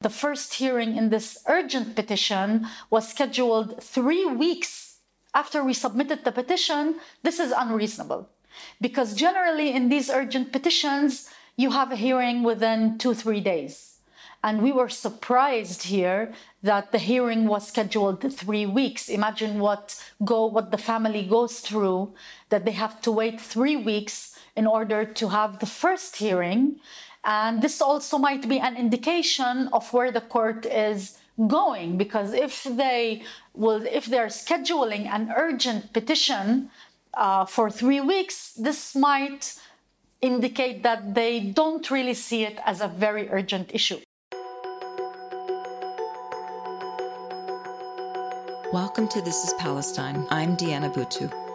The first hearing in this urgent petition was scheduled three weeks after we submitted the petition. This is unreasonable because generally in these urgent petitions, you have a hearing within two, three days. And we were surprised here that the hearing was scheduled three weeks. Imagine what go what the family goes through, that they have to wait three weeks in order to have the first hearing. And this also might be an indication of where the court is going because if they will if they're scheduling an urgent petition uh, for three weeks this might indicate that they don't really see it as a very urgent issue Welcome to This is Palestine. I'm Diana Buttu.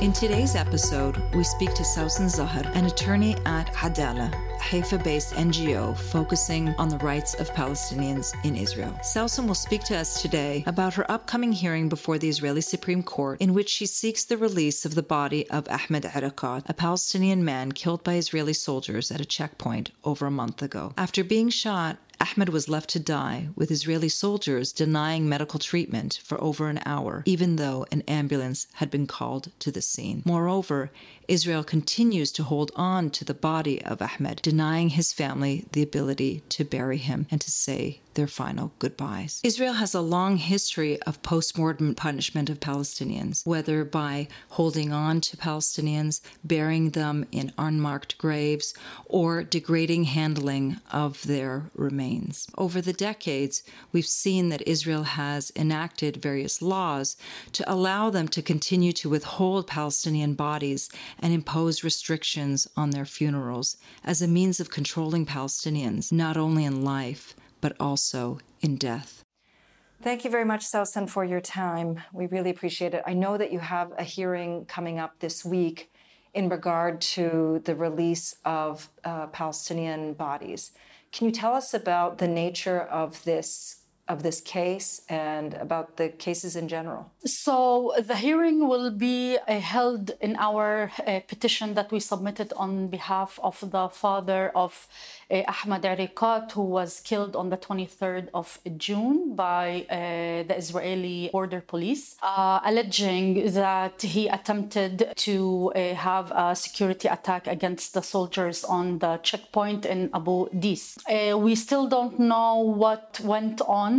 In today's episode, we speak to Sawsan Zaher, an attorney at Adalah, Haifa based NGO focusing on the rights of Palestinians in Israel. Sawsan will speak to us today about her upcoming hearing before the Israeli Supreme Court, in which she seeks the release of the body of Ahmed Erekat, a Palestinian man killed by Israeli soldiers at a checkpoint over a month ago. After being shot, Ahmed was left to die, with Israeli soldiers denying medical treatment for over an hour, even though an ambulance had been called to the scene. Moreover, Israel continues to hold on to the body of Ahmed, denying his family the ability to bury him and to say their final goodbyes. Israel has a long history of post mortem punishment of Palestinians, whether by holding on to Palestinians, burying them in unmarked graves, or degrading handling of their remains. Over the decades, we've seen that Israel has enacted various laws to allow them to continue to withhold Palestinian bodies and impose restrictions on their funerals as a means of controlling Palestinians, not only in life, but also in death. Thank you very much, Sawsan, for your time. We really appreciate it. I know that you have a hearing coming up this week in regard to the release of uh, Palestinian bodies. Can you tell us about the nature of this of this case and about the cases in general? So, the hearing will be uh, held in our uh, petition that we submitted on behalf of the father of uh, Ahmad Erekat, who was killed on the 23rd of June by uh, the Israeli border police, uh, alleging that he attempted to uh, have a security attack against the soldiers on the checkpoint in Abu Dis. we still don't know what went on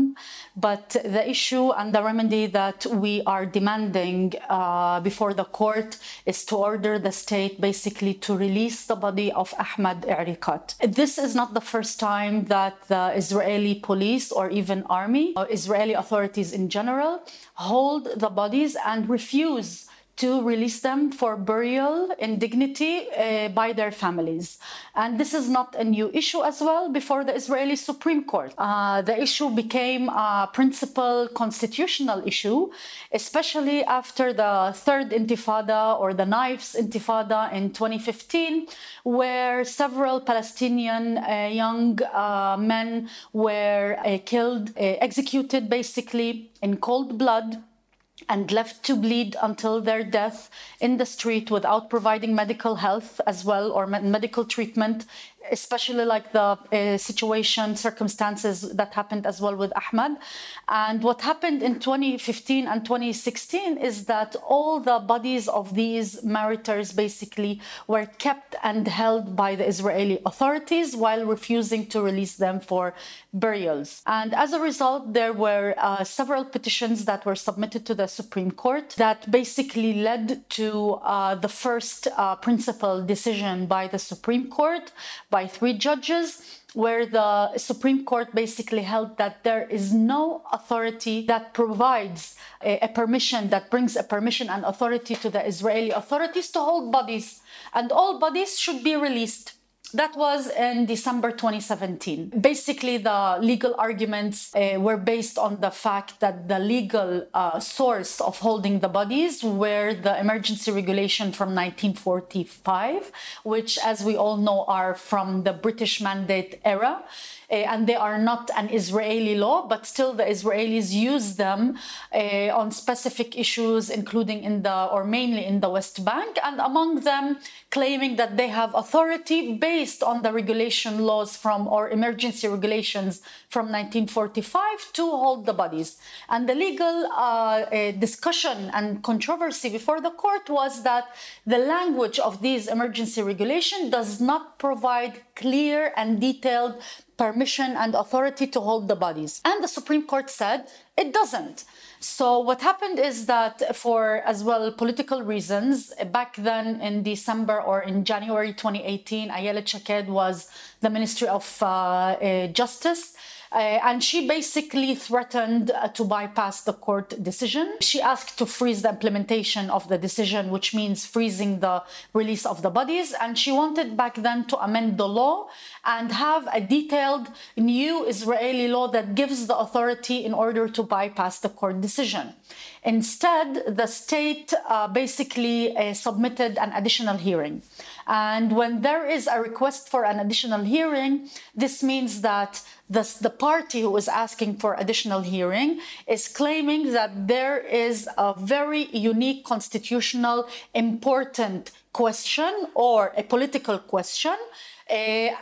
but the issue and the remedy that we are demanding uh, before the court is to order the state basically to release the body of Ahmad Erekat. This is not the first time that the Israeli police or even army or Israeli authorities in general hold the bodies and refuse to release them for burial in dignity uh, by their families. And this is not a new issue as well before the Israeli Supreme Court. Uh, the issue became a principal constitutional issue, especially after the third intifada or the knives intifada in 2015, where several Palestinian uh, young uh, men were uh, killed, uh, executed basically in cold blood and left to bleed until their death in the street without providing medical health as well or medical treatment especially like the uh, situation, circumstances that happened as well with Ahmad. And what happened in 2015 and 2016 is that all the bodies of these martyrs basically were kept and held by the Israeli authorities while refusing to release them for burials. And as a result, there were uh, several petitions that were submitted to the Supreme Court that basically led to uh, the first uh, principal decision by the Supreme Court by three judges where the Supreme Court basically held that there is no authority that provides a, a, permission, that brings a permission and authority to the Israeli authorities to hold bodies, and all bodies should be released. That was in December 2017. Basically, the legal arguments uh, were based on the fact that the legal uh, source of holding the bodies were the emergency regulation from 1945, which, as we all know, are from the British Mandate era. Uh, and they are not an Israeli law, but still the Israelis use them uh, on specific issues, including in the or mainly in the West Bank, and among them claiming that they have authority based based on the regulation laws from or emergency regulations from 1945 to hold the bodies. And the legal uh, uh, discussion and controversy before the court was that the language of these emergency regulation does not provide clear and detailed permission and authority to hold the bodies. And the Supreme Court said it doesn't. So what happened is that for as well political reasons, back then in December or in January 2018, Ayelet Shaked was the Ministry of uh, uh, Justice. Uh, and she basically threatened uh, to bypass the court decision. She asked to freeze the implementation of the decision, which means freezing the release of the bodies. And she wanted back then to amend the law and have a detailed new Israeli law that gives the authority in order to bypass the court decision. Instead, the state uh, basically uh, submitted an additional hearing. And when there is a request for an additional hearing, this means that the, the party who is asking for additional hearing is claiming that there is a very unique constitutional important question or a political question uh,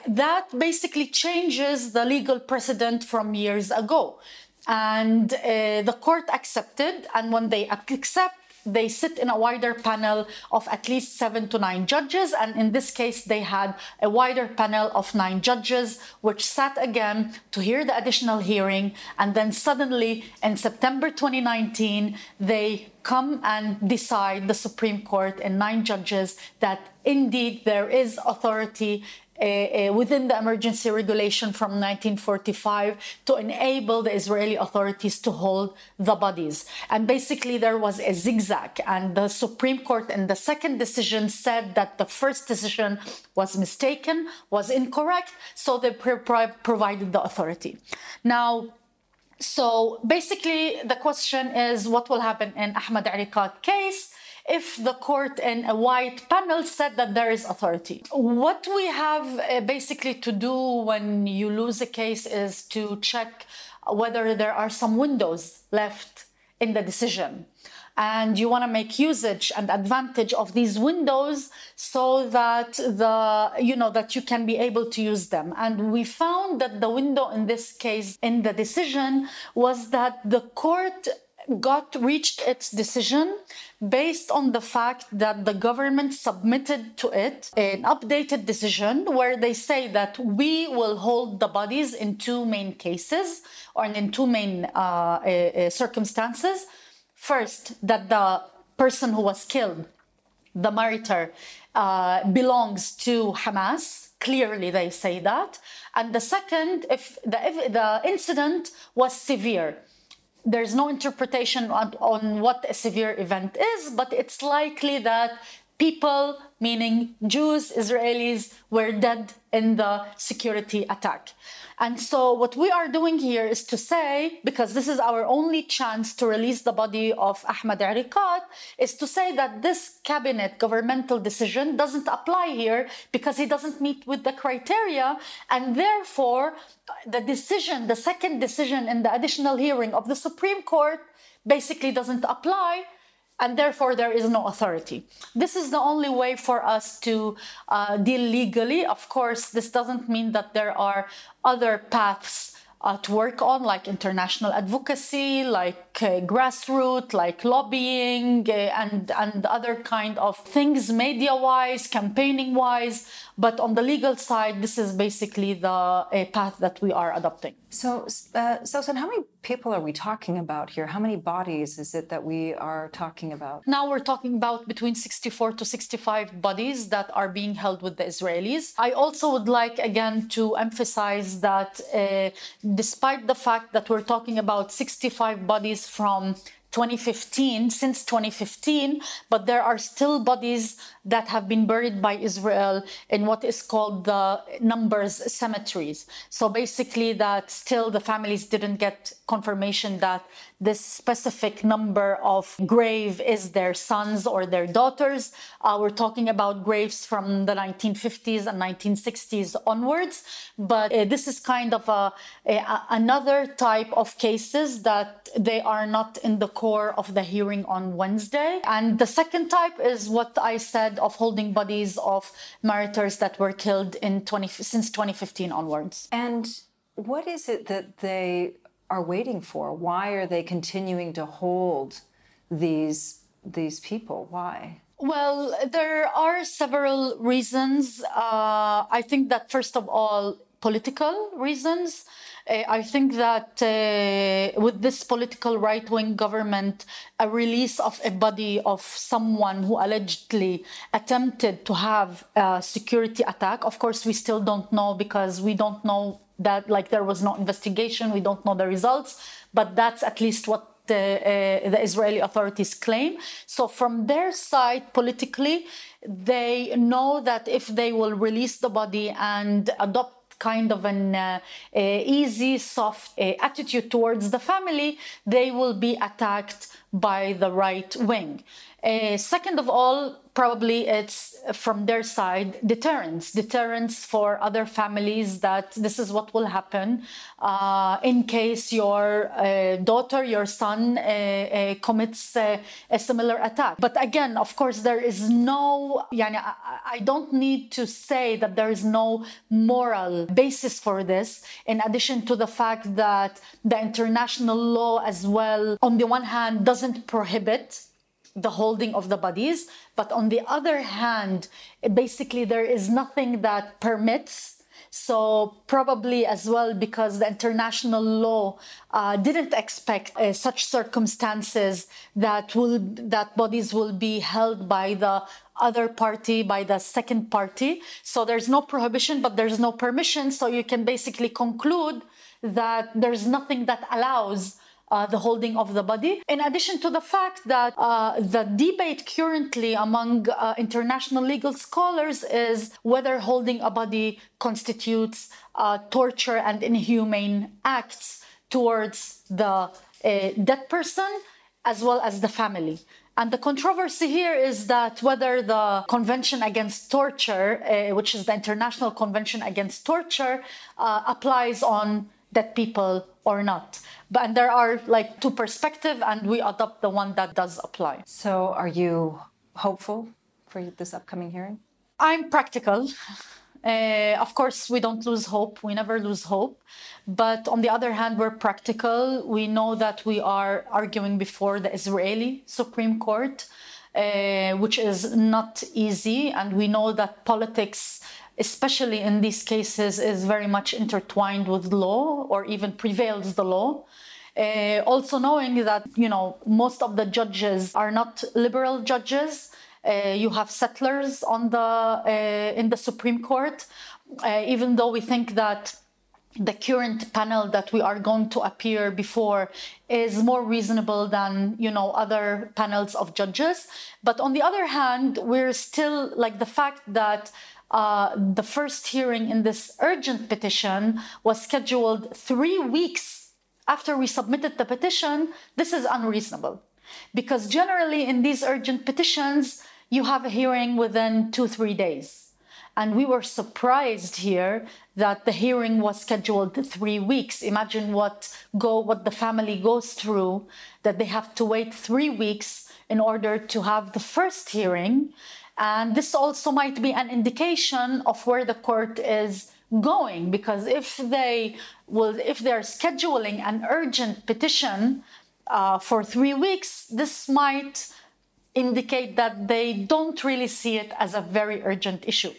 that basically changes the legal precedent from years ago. And uh, the court accepted, and when they accept, they sit in a wider panel of at least seven to nine judges. And in this case, they had a wider panel of nine judges, which sat again to hear the additional hearing. And then suddenly, in September 2019, they come and decide, the Supreme Court and nine judges, that indeed there is authority uh, uh, within the emergency regulation from 1945 to enable the Israeli authorities to hold the bodies. And basically, there was a zigzag, and the Supreme Court in the second decision said that the first decision was mistaken, was incorrect, so they provided the authority. Now, so basically, the question is what will happen in Ahmad Erekat case? If the court in a white panel said that there is authority. What we have uh, basically to do when you lose a case is to check whether there are some windows left in the decision and you want to make usage and advantage of these windows so that the you know that you can be able to use them and we found that the window in this case in the decision was that the court got reached its decision based on the fact that the government submitted to it an updated decision where they say that we will hold the bodies in two main cases or in two main uh, uh, circumstances. First, that the person who was killed, the martyr, uh, belongs to Hamas. Clearly, they say that. And the second, if the, if the incident was severe there's no interpretation on, on what a severe event is, but it's likely that people, meaning Jews, Israelis, were dead in the security attack. And so, what we are doing here is to say, because this is our only chance to release the body of Ahmad Erekat, is to say that this cabinet governmental decision doesn't apply here because he doesn't meet with the criteria. And therefore, the decision, the second decision in the additional hearing of the Supreme Court, basically doesn't apply and therefore there is no authority. This is the only way for us to uh, deal legally. Of course, this doesn't mean that there are other paths uh, to work on, like international advocacy, like uh, grassroots, like lobbying, uh, and and other kind of things, media-wise, campaigning-wise. But on the legal side, this is basically the path that we are adopting. So, uh, Sawsan, how many people are we talking about here? How many bodies is it that we are talking about? Now we're talking about between 64 to 65 bodies that are being held with the Israelis. I also would like again to emphasize that uh, despite the fact that we're talking about 65 bodies from 2015, since 2015, but there are still bodies that have been buried by Israel in what is called the numbers cemeteries. So basically, that still the families didn't get confirmation that this specific number of grave is their sons or their daughters. Uh, we're talking about graves from the 1950s and 1960s onwards. But uh, this is kind of a, a, another type of cases that they are not in the core of the hearing on Wednesday. And the second type is what I said of holding bodies of mariters that were killed in 20, since 2015 onwards. And what is it that they are waiting for? Why are they continuing to hold these these people? Why? Well, there are several reasons. Uh, I think that first of all, political reasons. Uh, I think that uh, with this political right wing government, a release of a body of someone who allegedly attempted to have a security attack, of course, we still don't know because we don't know that like there was no investigation we don't know the results but that's at least what the, uh, the Israeli authorities claim. So, from their side, politically, they know that if they will release the body and adopt kind of an uh, easy, soft uh, attitude towards the family, they will be attacked by the right wing. Uh, second of all, probably it's from their side deterrence, deterrence for other families that this is what will happen uh, in case your uh, daughter, your son uh, uh, commits a similar attack. But again, of course, there is no, yani, I, I don't need to say that there is no moral basis for this, in addition to the fact that the international law as well, on the one hand, doesn't prohibit the holding of the bodies. But on the other hand, basically, there is nothing that permits. So, probably as well, because the international law uh, didn't expect uh, such circumstances that will that bodies will be held by the other party by the second party so there's no prohibition but there's no permission so you can basically conclude that there's nothing that allows uh, the holding of the body. In addition to the fact that uh, the debate currently among uh, international legal scholars is whether holding a body constitutes uh, torture and inhumane acts towards the uh, dead person as well as the family. And the controversy here is that whether the Convention Against Torture, uh, which is the International Convention Against Torture, applies on dead people or not. But and there are like two perspectives, and we adopt the one that does apply. So, are you hopeful for this upcoming hearing? I'm practical. Uh, of course, we don't lose hope. We never lose hope. But on the other hand, we're practical. We know that we are arguing before the Israeli Supreme Court, uh, which is not easy. And we know that politics especially in these cases, is very much intertwined with law or even prevails the law. Uh, also knowing that you know most of the judges are not liberal judges. Uh, you have settlers on the uh, in the Supreme Court. Uh, even though we think that the current panel that we are going to appear before is more reasonable than you know other panels of judges but on the other hand we're still like the fact that uh, the first hearing in this urgent petition was scheduled three weeks after we submitted the petition. This is unreasonable because generally in these urgent petitions, you have a hearing within two, three days. And we were surprised here that the hearing was scheduled three weeks. Imagine what go what the family goes through, that they have to wait three weeks in order to have the first hearing. And this also might be an indication of where the court is going because if they will if they're scheduling an urgent petition uh, for three weeks this might indicate that they don't really see it as a very urgent issue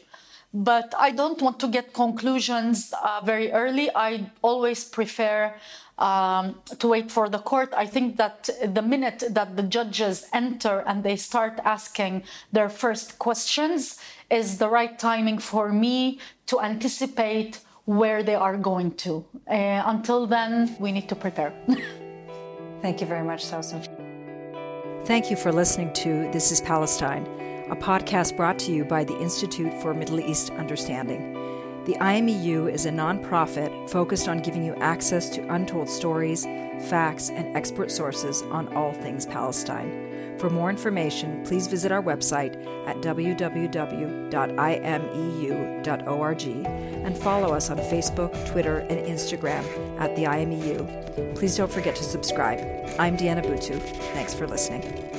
but i don't want to get conclusions uh, very early i always prefer um, to wait for the court. I think that the minute that the judges enter and they start asking their first questions is the right timing for me to anticipate where they are going to. Uh, until then, we need to prepare. Thank you very much, Sawsan. Thank you for listening to This is Palestine, a podcast brought to you by the Institute for Middle East Understanding. The IMEU is a nonprofit focused on giving you access to untold stories, facts, and expert sources on all things Palestine. For more information, please visit our website at www.imeu.org and follow us on Facebook, Twitter, and Instagram at the IMEU. Please don't forget to subscribe. I'm Diana Buttu. Thanks for listening.